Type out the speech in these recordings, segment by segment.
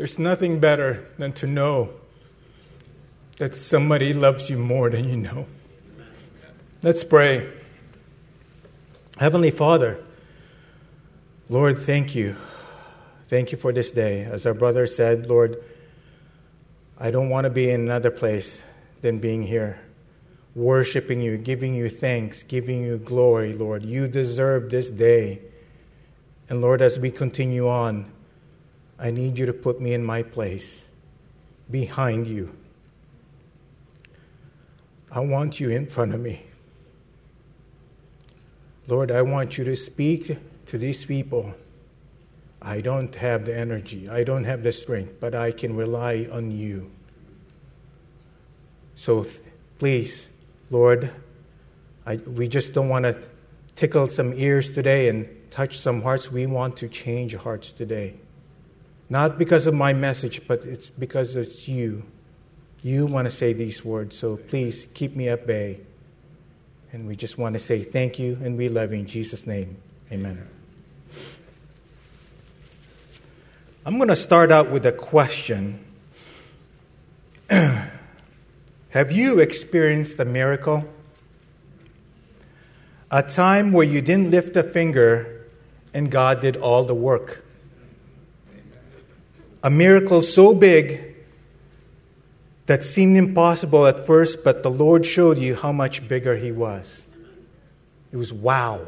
There's nothing better than to know that somebody loves you more than you know. Let's pray. Heavenly Father, Lord, thank you. Thank you for this day. As our brother said, Lord, I don't want to be in another place than being here, worshiping you, giving you thanks, giving you glory, Lord. You deserve this day. And Lord, as we continue on, I need you to put me in my place behind you. I want you in front of me. Lord, I want you to speak to these people. I don't have the energy, I don't have the strength, but I can rely on you. So please, Lord, I, we just don't want to tickle some ears today and touch some hearts. We want to change hearts today. Not because of my message, but it's because it's you. You want to say these words, so please keep me at bay. And we just want to say thank you and we love you in Jesus' name. Amen. I'm going to start out with a question. Have you experienced a miracle? A time where you didn't lift a finger and God did all the work a miracle so big that seemed impossible at first, but the Lord showed you how much bigger He was. It was wow.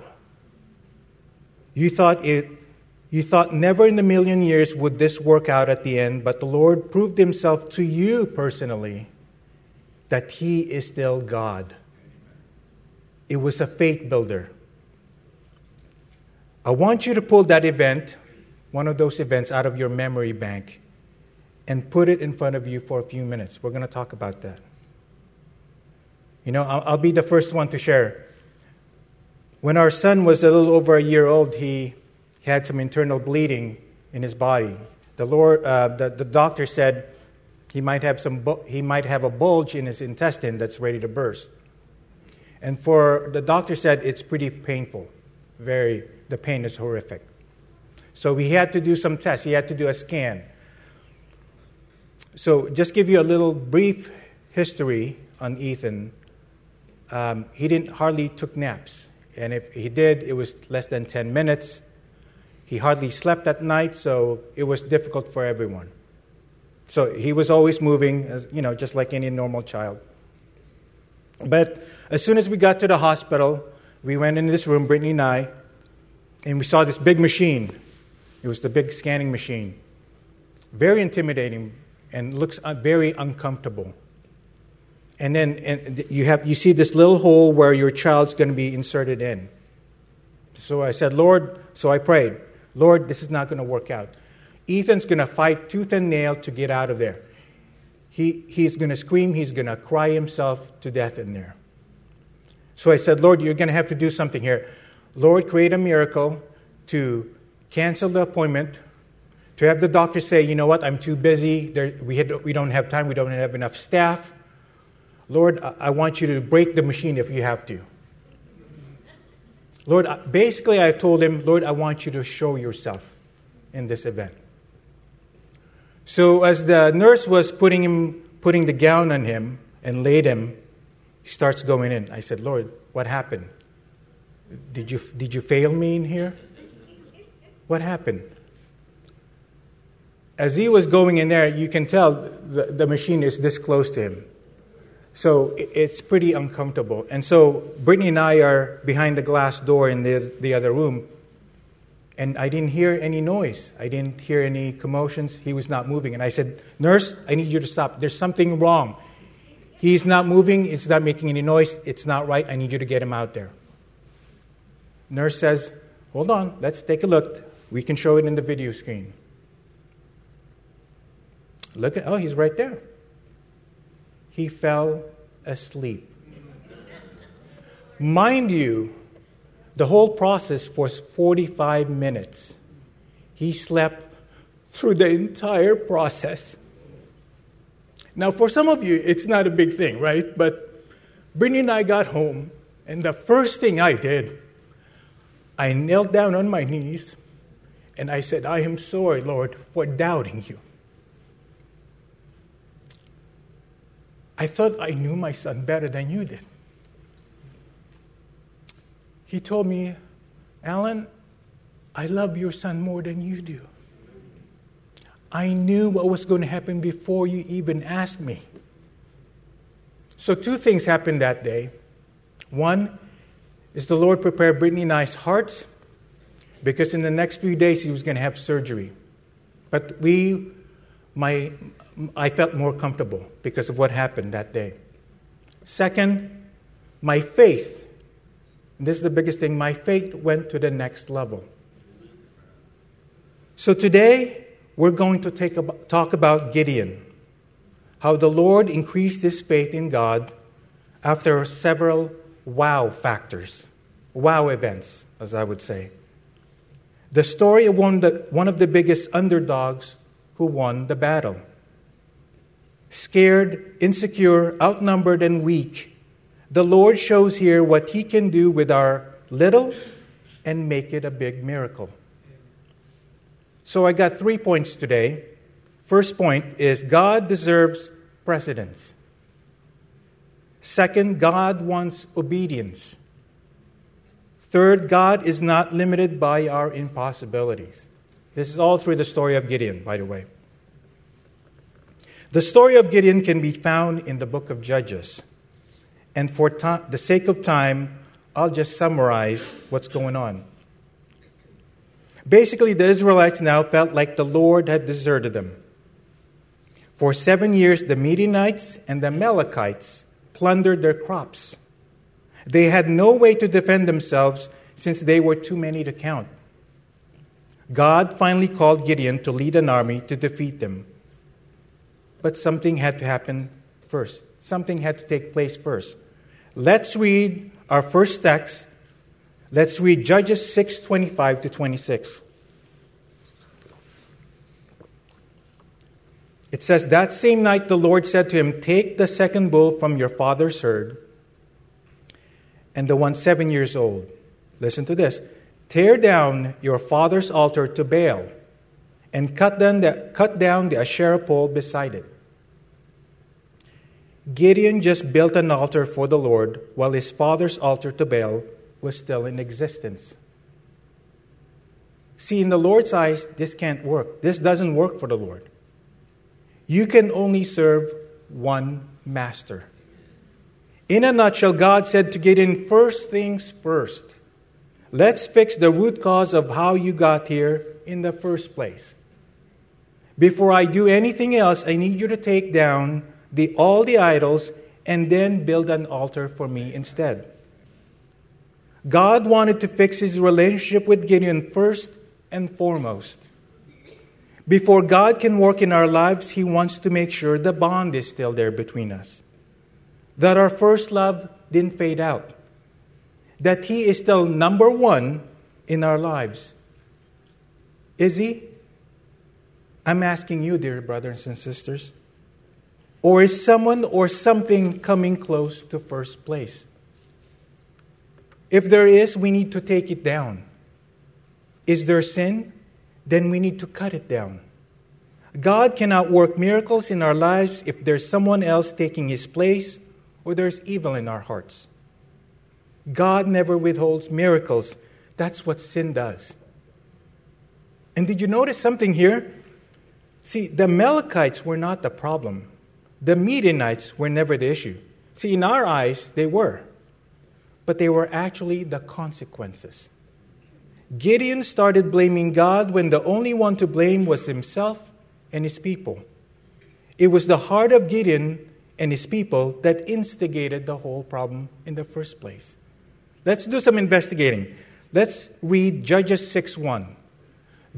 You thought it you thought never in a million years would this work out at the end, but the Lord proved himself to you personally that he is still God. It was a faith builder. I want you to pull that event one of those events out of your memory bank and put it in front of you for a few minutes. We're going to talk about that. You know, I'll, I'll, be the first one to share. When our son was a little over a year old, he, he had some internal bleeding in his body. The, Lord, uh, the, the doctor said he might, have some bu- he might have a bulge in his intestine that's ready to burst. And for the doctor said it's pretty painful. Very, the pain is horrific. So we had to do some tests. He had to do a scan. So, just give you a little brief history on Ethan. Um, he didn't hardly took naps, and if he did, it was less than 10 minutes. He hardly slept at night, so it was difficult for everyone. So he was always moving, you know, just like any normal child. But as soon as we got to the hospital, we went in this room, Brittany and I, and we saw this big machine it was the big scanning machine. Very intimidating and looks uh, very uncomfortable. And then and you, have, you see this little hole where your child's going to be inserted in. So I said, Lord, so I prayed, Lord, this is not going to work out. Ethan's going to fight tooth and nail to get out of there. He, he's going to scream, he's going to cry himself to death in there. So I said, Lord, you're going to have to do something here. Lord, create a miracle to cancel the appointment, to have the doctor say, you know what, I'm too busy, there, we, had, we don't have time, we don't have enough staff. Lord, I want you to break the machine if you have to. Lord, basically, I told him, Lord, I want you to show yourself in this event. So, as the nurse was putting, him, putting the gown on him and laid him, he starts going in. I said, Lord, what happened? Did you, did you fail me in here? What happened? As he was going in there, you can tell the, the machine is this close to him. So it's pretty uncomfortable. And so Brittany and I are behind the glass door in the, the other room. And I didn't hear any noise. I didn't hear any commotions. He was not moving. And I said, Nurse, I need you to stop. There's something wrong. He's not moving. It's not making any noise. It's not right. I need you to get him out there. Nurse says, Hold on. Let's take a look. We can show it in the video screen. Look at, oh, he's right there. He fell asleep. Mind you, the whole process was 45 minutes. He slept through the entire process. Now, for some of you, it's not a big thing, right? But Brittany and I got home, and the first thing I did, I knelt down on my knees and I said, I am sorry, Lord, for doubting you. I thought I knew my son better than you did. He told me, Allan, I love your son more than you do. I knew what was going to happen before you even asked me. So, two things happened that day. One is the Lord prepared Brittany and I's hearts because in the next few days he was going to have surgery. But we, my, I felt more comfortable because of what happened that day. Second, my faith. This is the biggest thing. My faith went to the next level. So today, we're going to take a, talk about Gideon, how the Lord increased his faith in God after several wow factors, wow events, as I would say. The story of one, the, one of the biggest underdogs who won the battle. Scared, insecure, outnumbered, and weak, the Lord shows here what He can do with our little and make it a big miracle. So I got three points today. First point is God deserves precedence. Second, God wants obedience. Third, God is not limited by our impossibilities. This is all through the story of Gideon, by the way. The story of Gideon can be found in the book of Judges. And for the sake of time, I'll just summarize what's going on. Basically, the Israelites now felt like the Lord had deserted them. For seven years, the Midianites and the Amalekites plundered their crops. They had no way to defend themselves since they were too many to count. God finally called Gideon to lead an army to defeat them. But something had to happen first. Something had to take place first. Let's read our first text Let's read Judges 6 25 to 26. It says, That same night the Lord said to him, Take the second bull from your father's herd and the one seven years old. Listen to this. Tear down your father's altar to Baal and cut down the, cut down the Asherah pole beside it. Gideon just built an altar for the Lord while his father's altar to Baal was still in existence. See, in the Lord's eyes, this can't work. This doesn't work for the Lord. You can only serve one master. In a nutshell, God said to Gideon, first things first. Let's fix the root cause of how you got here in the first place. Before I do anything else, I need you to take down the, all the idols and then build an altar for me instead. God wanted to fix his relationship with Gideon first and foremost. Before God can work in our lives, he wants to make sure the bond is still there between us. That our first love didn't fade out. That he is still number one in our lives. Is he? I'm asking you, dear brothers and sisters. Or is someone or something coming close to first place? If there is, we need to take it down. Is there sin? Then we need to cut it down. God cannot work miracles in our lives if there's someone else taking his place or there's evil in our hearts. God never withholds miracles. That's what sin does. And did you notice something here? See, the Amalekites were not the problem. The Midianites were never the issue. See, in our eyes, they were but they were actually the consequences. Gideon started blaming God when the only one to blame was himself and his people. It was the heart of Gideon and his people that instigated the whole problem in the first place. Let's do some investigating. Let's read Judges 6:1.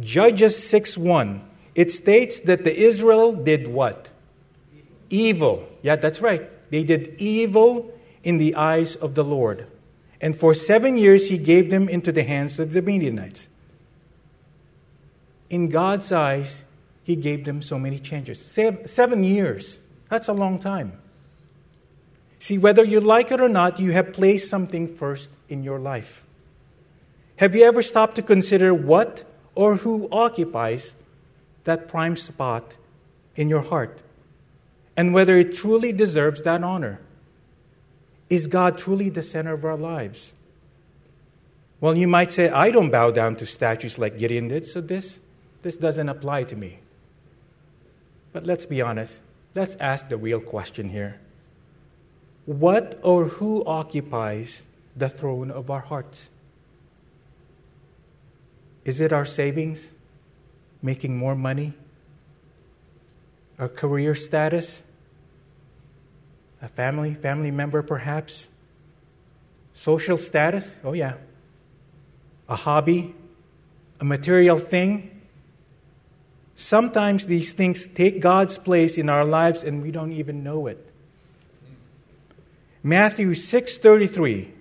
Judges 6:1. It states that the Israel did what? Evil. Yeah, that's right. They did evil in the eyes of the Lord. And for seven years, he gave them into the hands of the Midianites. In God's eyes, he gave them so many changes. Seven years. That's a long time. See, whether you like it or not, you have placed something first in your life. Have you ever stopped to consider what or who occupies that prime spot in your heart? and whether it truly deserves that honor. Is God truly the center of our lives? Well, you might say, I don't bow down to statues like Gideon did, so this, this doesn't apply to me. But let's be honest. Let's ask the real question here. What or who occupies the throne of our hearts? Is it our savings? Making more money? Our career status? A family, family member perhaps? Social status? Oh, yeah. A hobby? A material thing? Sometimes these things take God's place in our lives and we don't even know it. Matthew 6:33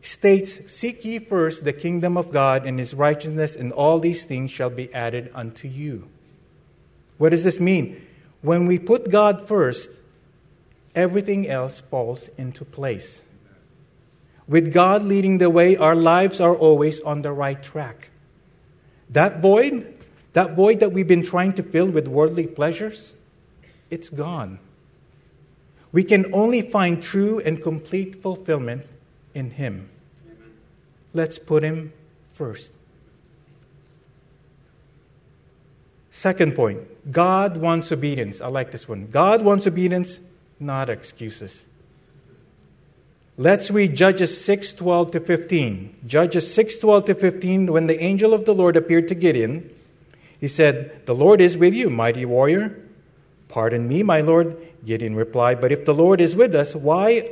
states, Seek ye first the kingdom of God and his righteousness, and all these things shall be added unto you. What does this mean? When we put God first, everything else falls into place. With God leading the way, our lives are always on the right track. That void, that void that we've been trying to fill with worldly pleasures, it's gone. We can only find true and complete fulfillment in Him. Let's put Him first. Second point God wants obedience. I like this one. God wants obedience, not excuses. Let's read Judges 6 12 to 15. Judges 6 12 to 15. When the angel of the Lord appeared to Gideon, he said, The Lord is with you, mighty warrior. Pardon me, my Lord. Gideon replied, But if the Lord is with us, why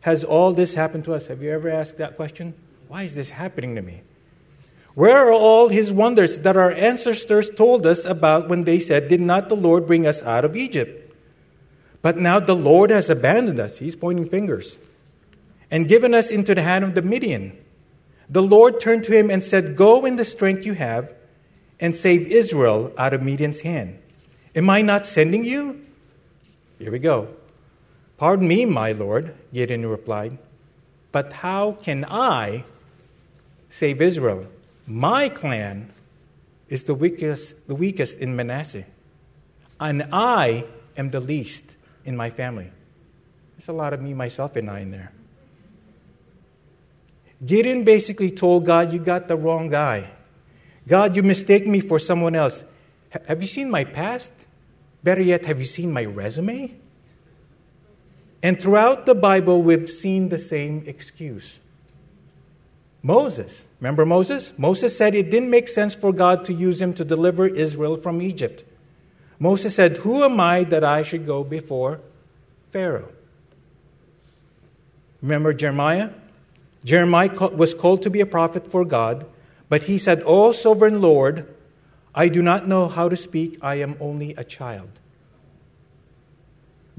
has all this happened to us? Have you ever asked that question? Why is this happening to me? Where are all his wonders that our ancestors told us about when they said, Did not the Lord bring us out of Egypt? But now the Lord has abandoned us. He's pointing fingers. And given us into the hand of the Midian. The Lord turned to him and said, Go in the strength you have and save Israel out of Midian's hand. Am I not sending you? Here we go. Pardon me, my Lord, Gideon replied, but how can I save Israel? My clan is the weakest, the weakest in Manasseh, and I am the least in my family. There's a lot of me, myself, and I in there. Gideon basically told God, You got the wrong guy. God, you mistake me for someone else. Have you seen my past? Better yet, have you seen my resume? And throughout the Bible, we've seen the same excuse. Moses, remember Moses? Moses said it didn't make sense for God to use him to deliver Israel from Egypt. Moses said, Who am I that I should go before Pharaoh? Remember Jeremiah? Jeremiah was called to be a prophet for God, but he said, O sovereign Lord, I do not know how to speak, I am only a child.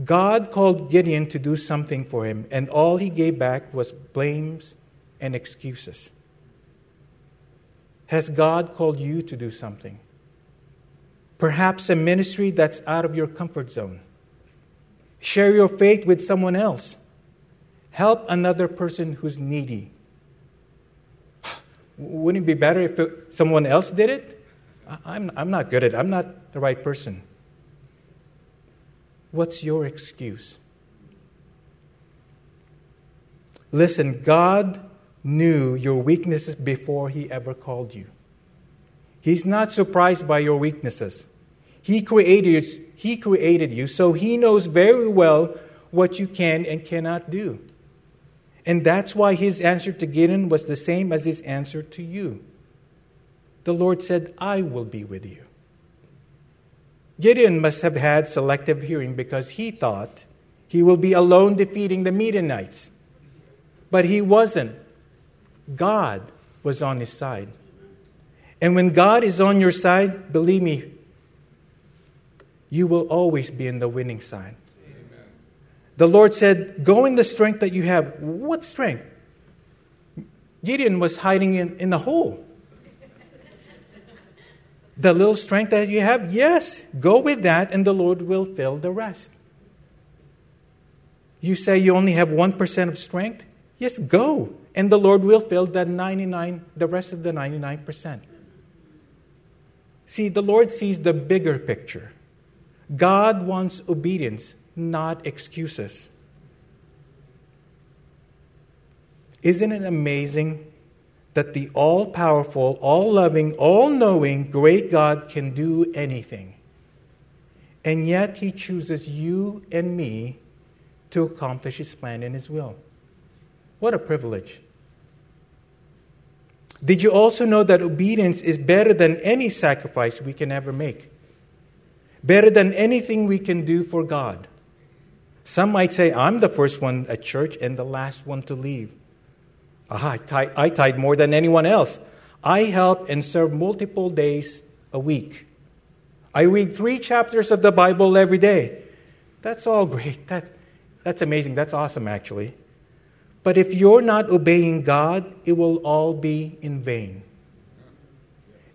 God called Gideon to do something for him, and all he gave back was blames and excuses. Has God called you to do something? Perhaps a ministry that's out of your comfort zone. Share your faith with someone else. Help another person who's needy. Wouldn't it be better if someone else did it? I'm, I'm not good at it. I'm not the right person. What's your excuse? Listen, God knew your weaknesses before He ever called you. He's not surprised by your weaknesses. He created, he created you, so He knows very well what you can and cannot do. And that's why His answer to Gideon was the same as His answer to you. The Lord said, I will be with you. Gideon must have had selective hearing because he thought he will be alone defeating the Midianites. But he wasn't. God was on his side. And when God is on your side, believe me, you will always be in the winning side. The Lord said, Go in the strength that you have. What strength? Gideon was hiding in, in the hole the little strength that you have, yes, go with that and the Lord will fill the rest. You say you only have 1% of strength? Yes, go. And the Lord will fill that 99, the rest of the 99%. See, the Lord sees the bigger picture. God wants obedience, not excuses. Isn't it amazing that the all powerful, all loving, all knowing, great God can do anything? And yet he chooses you and me to accomplish his plan and his will. What a privilege. Did you also know that obedience is better than any sacrifice we can ever make? Better than anything we can do for God. Some might say, I'm the first one at church and the last one to leave. Ah, I, tithe, I tithe more than anyone else. I help and serve multiple days a week. I read three chapters of the Bible every day. That's all great. That, that's amazing. That's awesome, actually. But if you're not obeying God, it will all be in vain.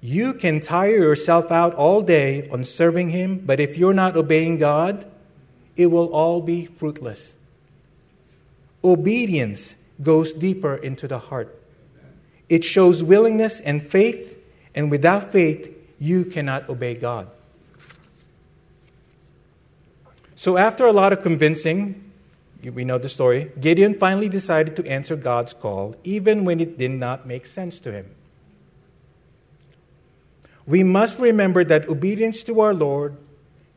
You can tire yourself out all day on serving Him, but if you're not obeying God, it will all be fruitless. Obedience goes deeper into the heart. It shows willingness and faith, and without faith, you cannot obey God. So, after a lot of convincing, we know the story, Gideon finally decided to answer God's call, even when it did not make sense to him. We must remember that obedience to our Lord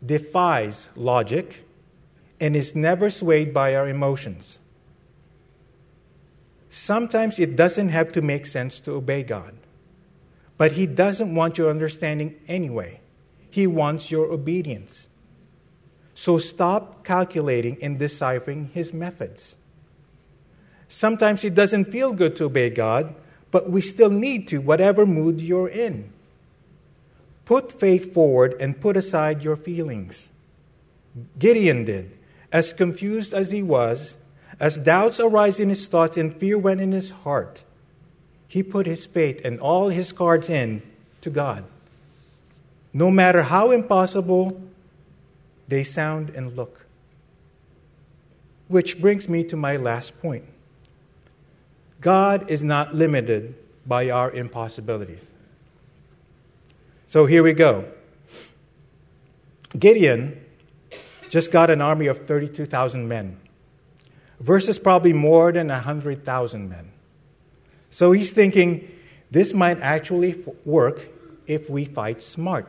defies logic and is never swayed by our emotions. Sometimes it doesn't have to make sense to obey God, but He doesn't want your understanding anyway. He wants your obedience. So stop calculating and deciphering his methods. Sometimes it doesn't feel good to obey God, but we still need to, whatever mood you're in. Put faith forward and put aside your feelings. Gideon did. As confused as he was, as doubts arise in his thoughts and fear went in his heart, he put his faith and all his cards in to God. No matter how impossible they sound and look. Which brings me to my last point God is not limited by our impossibilities. So here we go. Gideon just got an army of 32,000 men versus probably more than 100,000 men. So he's thinking this might actually work if we fight smart.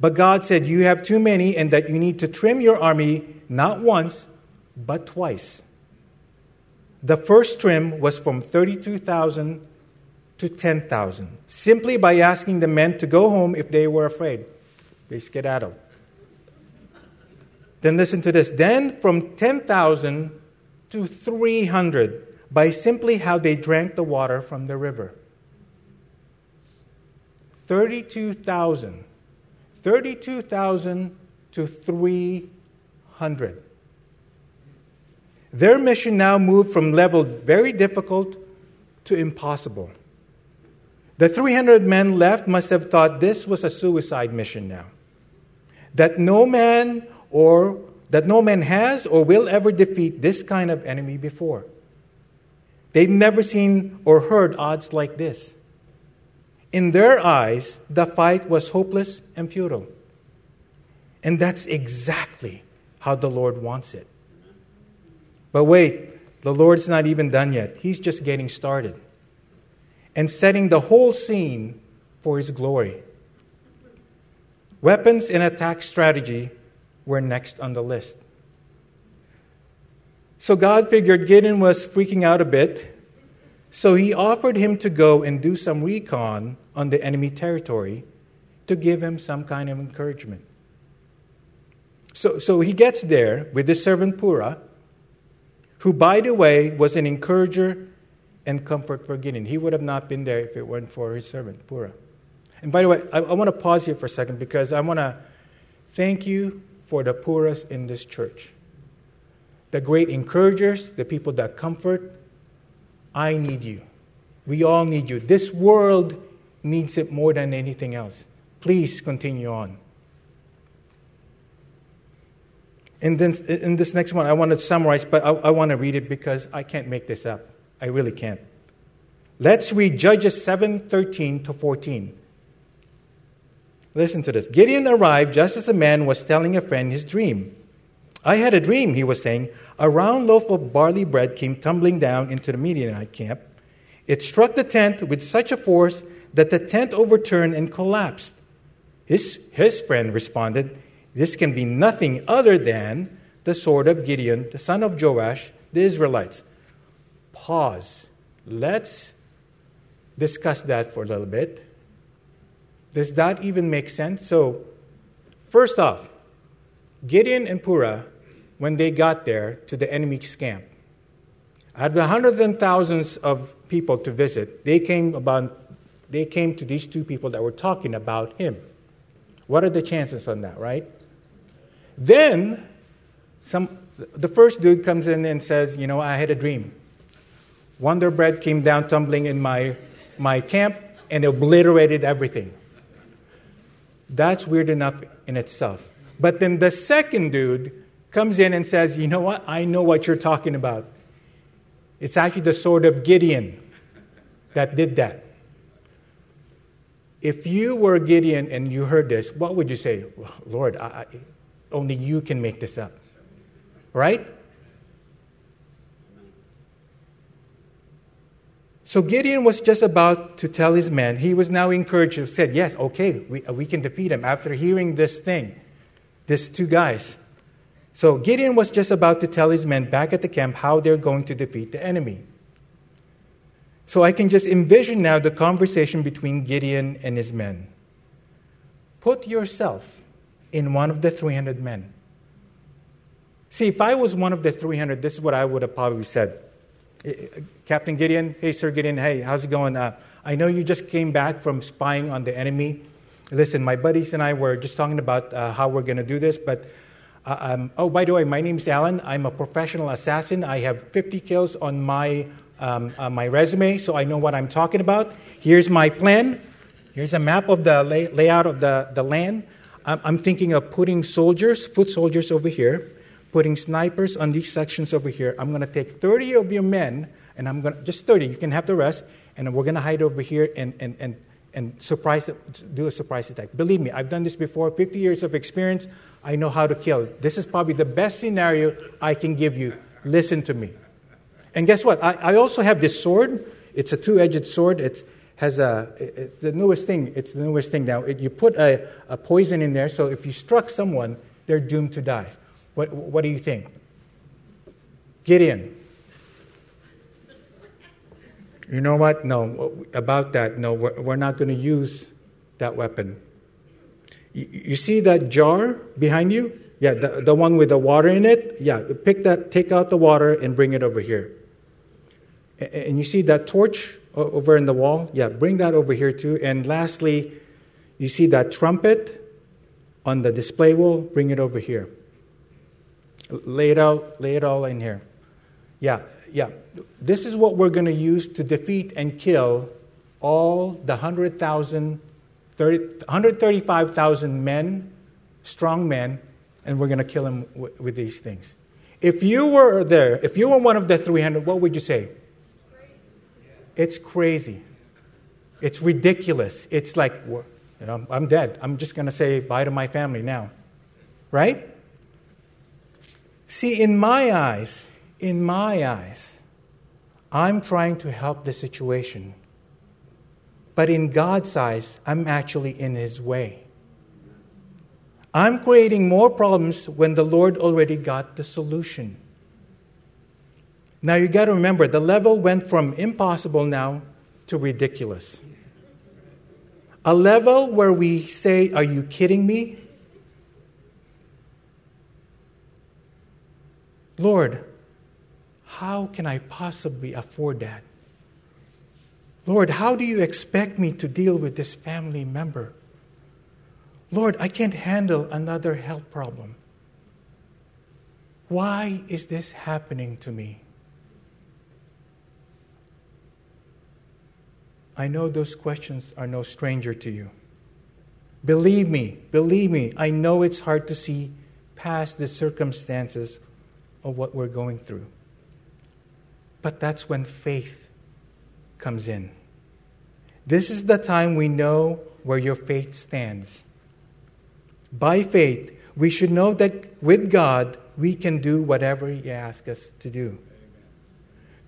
But God said, You have too many, and that you need to trim your army not once, but twice. The first trim was from 32,000 to 10,000, simply by asking the men to go home if they were afraid. They skedaddled. Then listen to this. Then from 10,000 to 300 by simply how they drank the water from the river. 32,000 32,000 to 300. Their mission now moved from level very difficult to impossible. The 300 men left must have thought this was a suicide mission now. That no man or that no man has or will ever defeat this kind of enemy before. They'd never seen or heard odds like this. In their eyes, the fight was hopeless and futile. And that's exactly how the Lord wants it. But wait, the Lord's not even done yet. He's just getting started and setting the whole scene for His glory. Weapons and attack strategy were next on the list. So God figured Gideon was freaking out a bit so he offered him to go and do some recon on the enemy territory to give him some kind of encouragement. So, so he gets there with his servant Purah, who, by the way, was an encourager and comfort for Gideon. He would have not been there if it weren't for his servant Purah. And by the way, I, I want to pause here for a second because I want to thank you for the Purahs in this church. The great encouragers, the people that comfort, I need you. We all need you. This world needs it more than anything else. Please continue on. And then in this next one, I want to summarize, but I, I want to read it because I can't make this up. I really can't. Let's read Judges 7 13 to 14. Listen to this. Gideon arrived just as a man was telling a friend his dream. I had a dream, he was saying. A round loaf of barley bread came tumbling down into the Midianite camp. It struck the tent with such a force that the tent overturned and collapsed. His, his friend responded, This can be nothing other than the sword of Gideon, the son of Joash, the Israelites. Pause. Let's discuss that for a little bit. Does that even make sense? So, first off, Gideon and Purah, when they got there to the enemy's camp, out of the hundreds and thousands of people to visit, they came about they came to these two people that were talking about him. What are the chances on that, right? Then some the first dude comes in and says, you know, I had a dream. Wonder bread came down tumbling in my my camp and obliterated everything. That's weird enough in itself. But then the second dude comes in and says, You know what? I know what you're talking about. It's actually the sword of Gideon that did that. If you were Gideon and you heard this, what would you say? Lord, I, I, only you can make this up. Right? So Gideon was just about to tell his men, he was now encouraged, he said, Yes, okay, we, uh, we can defeat him after hearing this thing, these two guys. So Gideon was just about to tell his men back at the camp how they're going to defeat the enemy. So I can just envision now the conversation between Gideon and his men. Put yourself in one of the 300 men. See, if I was one of the 300, this is what I would have probably said. Captain Gideon, hey, Sir Gideon, hey, how's it going? Uh, I know you just came back from spying on the enemy. Listen, my buddies and I were just talking about uh, how we're going to do this, but uh, um, oh, by the way, my name's Allan. I'm a professional assassin. I have 50 kills on my, um, uh, my resume, so I know what I'm talking about. Here's my plan. Here's a map of the lay- layout of the, the land. I'm thinking of putting soldiers, foot soldiers over here putting snipers on these sections over here. I'm going to take 30 of your men, and I'm going to, just 30, you can have the rest, and we're going to hide over here and, and, and, and surprise, do a surprise attack. Believe me, I've done this before, 50 years of experience. I know how to kill. This is probably the best scenario I can give you. Listen to me. And guess what? I, I also have this sword. It's a two edged sword. It's has a it, the newest thing. It's the newest thing now. It, you put a, a poison in there, so if you struck someone, they're doomed to die. What, what do you think? Gideon. You know what? No, about that, no, we're, we're not going to use that weapon. You, you, see that jar behind you? Yeah, the, the one with the water in it? Yeah, pick that, take out the water and bring it over here. And you see that torch over in the wall? Yeah, bring that over here too. And lastly, you see that trumpet on the display wall? Bring it over here. Lay it out, lay it all in here. Yeah, yeah. This is what we're going to use to defeat and kill all the 100,000, 135,000 men, strong men, and we're going to kill them w- with these things. If you were there, if you were one of the 300, what would you say? It's crazy. It's ridiculous. It's like, you know, I'm dead. I'm just going to say bye to my family now. Right? See, in my eyes, in my eyes, I'm trying to help the situation. But in God's eyes, I'm actually in His way. I'm creating more problems when the Lord already got the solution. Now you got to remember, the level went from impossible now to ridiculous. A level where we say, Are you kidding me? Lord, how can I possibly afford that? Lord, how do you expect me to deal with this family member? Lord, I can't handle another health problem. Why is this happening to me? I know those questions are no stranger to you. Believe me, believe me, I know it's hard to see past the circumstances of what we're going through. But that's when faith comes in. This is the time we know where your faith stands. by faith, we should know that with God, we can do whatever He asks us to do.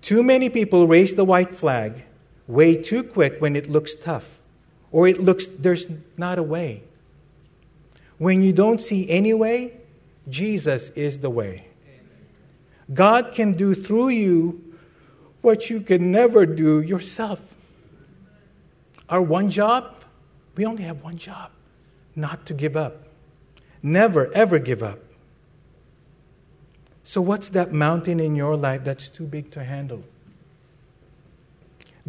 Too many people raise the white flag way too quick when it looks tough or it looks there's not a way. When you don't see any way, Jesus is the way. God can do through you what you can never do yourself. Our one job, we only have one job not to give up. Never, ever give up. So, what's that mountain in your life that's too big to handle?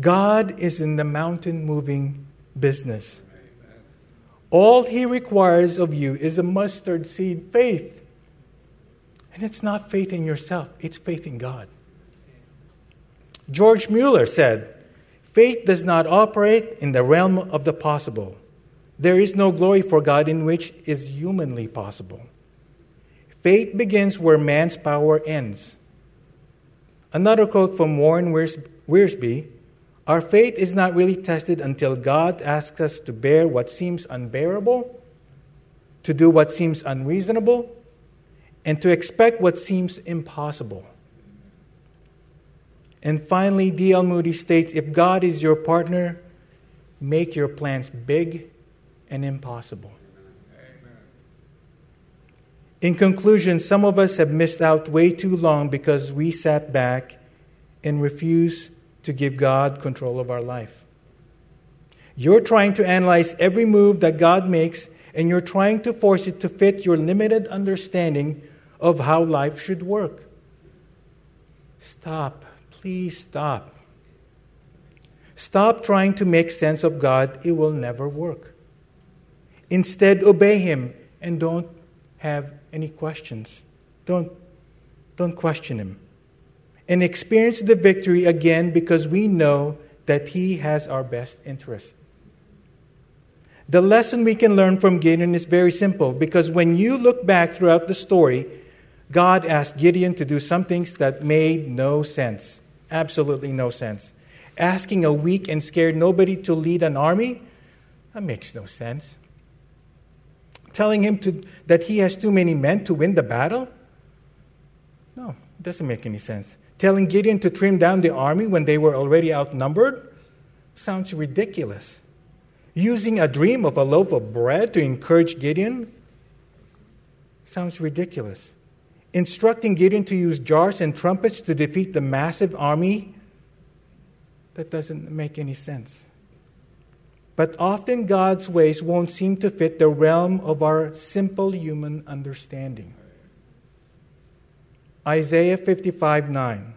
God is in the mountain moving business. All He requires of you is a mustard seed faith. And it's not faith in yourself, it's faith in God. George Mueller said, Faith does not operate in the realm of the possible. There is no glory for God in which is humanly possible. Faith begins where man's power ends. Another quote from Warren Wiersbe Our faith is not really tested until God asks us to bear what seems unbearable, to do what seems unreasonable, and to expect what seems impossible. And finally, D.L. Moody states if God is your partner, make your plans big and impossible. In conclusion, some of us have missed out way too long because we sat back and refused to give God control of our life. You're trying to analyze every move that God makes, and you're trying to force it to fit your limited understanding of how life should work. Stop. Please stop. Stop trying to make sense of God. It will never work. Instead, obey Him and don't have any questions. Don't, don't question Him. And experience the victory again because we know that He has our best interest. The lesson we can learn from Gideon is very simple because when you look back throughout the story, God asked Gideon to do some things that made no sense. Absolutely no sense. Asking a weak and scared nobody to lead an army? That makes no sense telling him to, that he has too many men to win the battle? No, it doesn't make any sense. Telling Gideon to trim down the army when they were already outnumbered? Sounds ridiculous. Using a dream of a loaf of bread to encourage Gideon? Sounds ridiculous. Instructing Gideon to use jars and trumpets to defeat the massive army? That doesn't make any sense. But often God's ways won't seem to fit the realm of our simple human understanding. Isaiah 55 9.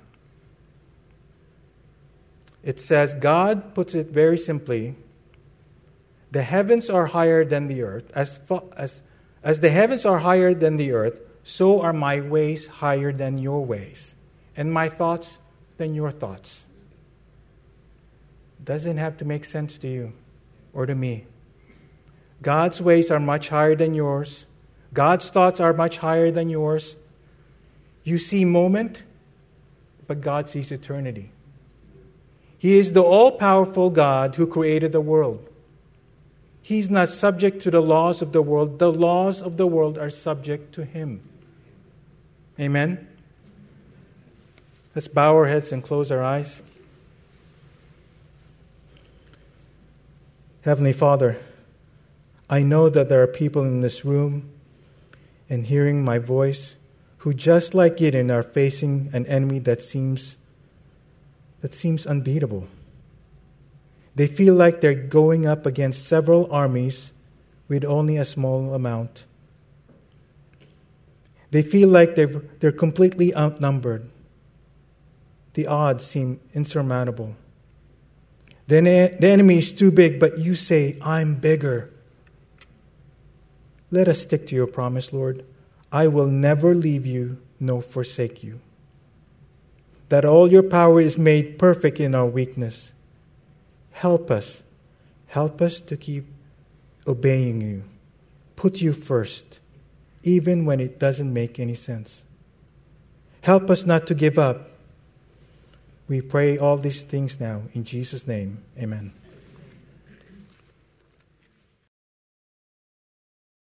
It says, God puts it very simply the heavens are higher than the earth. As, as, as the heavens are higher than the earth, so are my ways higher than your ways, and my thoughts than your thoughts. Doesn't have to make sense to you or to me. God's ways are much higher than yours. God's thoughts are much higher than yours. You see moment, but God sees eternity. He is the all powerful God who created the world. He's not subject to the laws of the world, the laws of the world are subject to Him. Amen? Let's bow our heads and close our eyes. Heavenly Father, I know that there are people in this room and hearing my voice who, just like Gideon, are facing an enemy that seems, that seems unbeatable. They feel like they're going up against several armies with only a small amount. They feel like they're, they're completely outnumbered. The odds seem insurmountable. The, the enemy is too big, but you say, I'm bigger. Let us stick to your promise, Lord. I will never leave you nor forsake you. That all your power is made perfect in our weakness. Help us. Help us to keep obeying you. Put you first, even when it doesn't make any sense. Help us not to give up we pray all these things now in Jesus' name. Amen.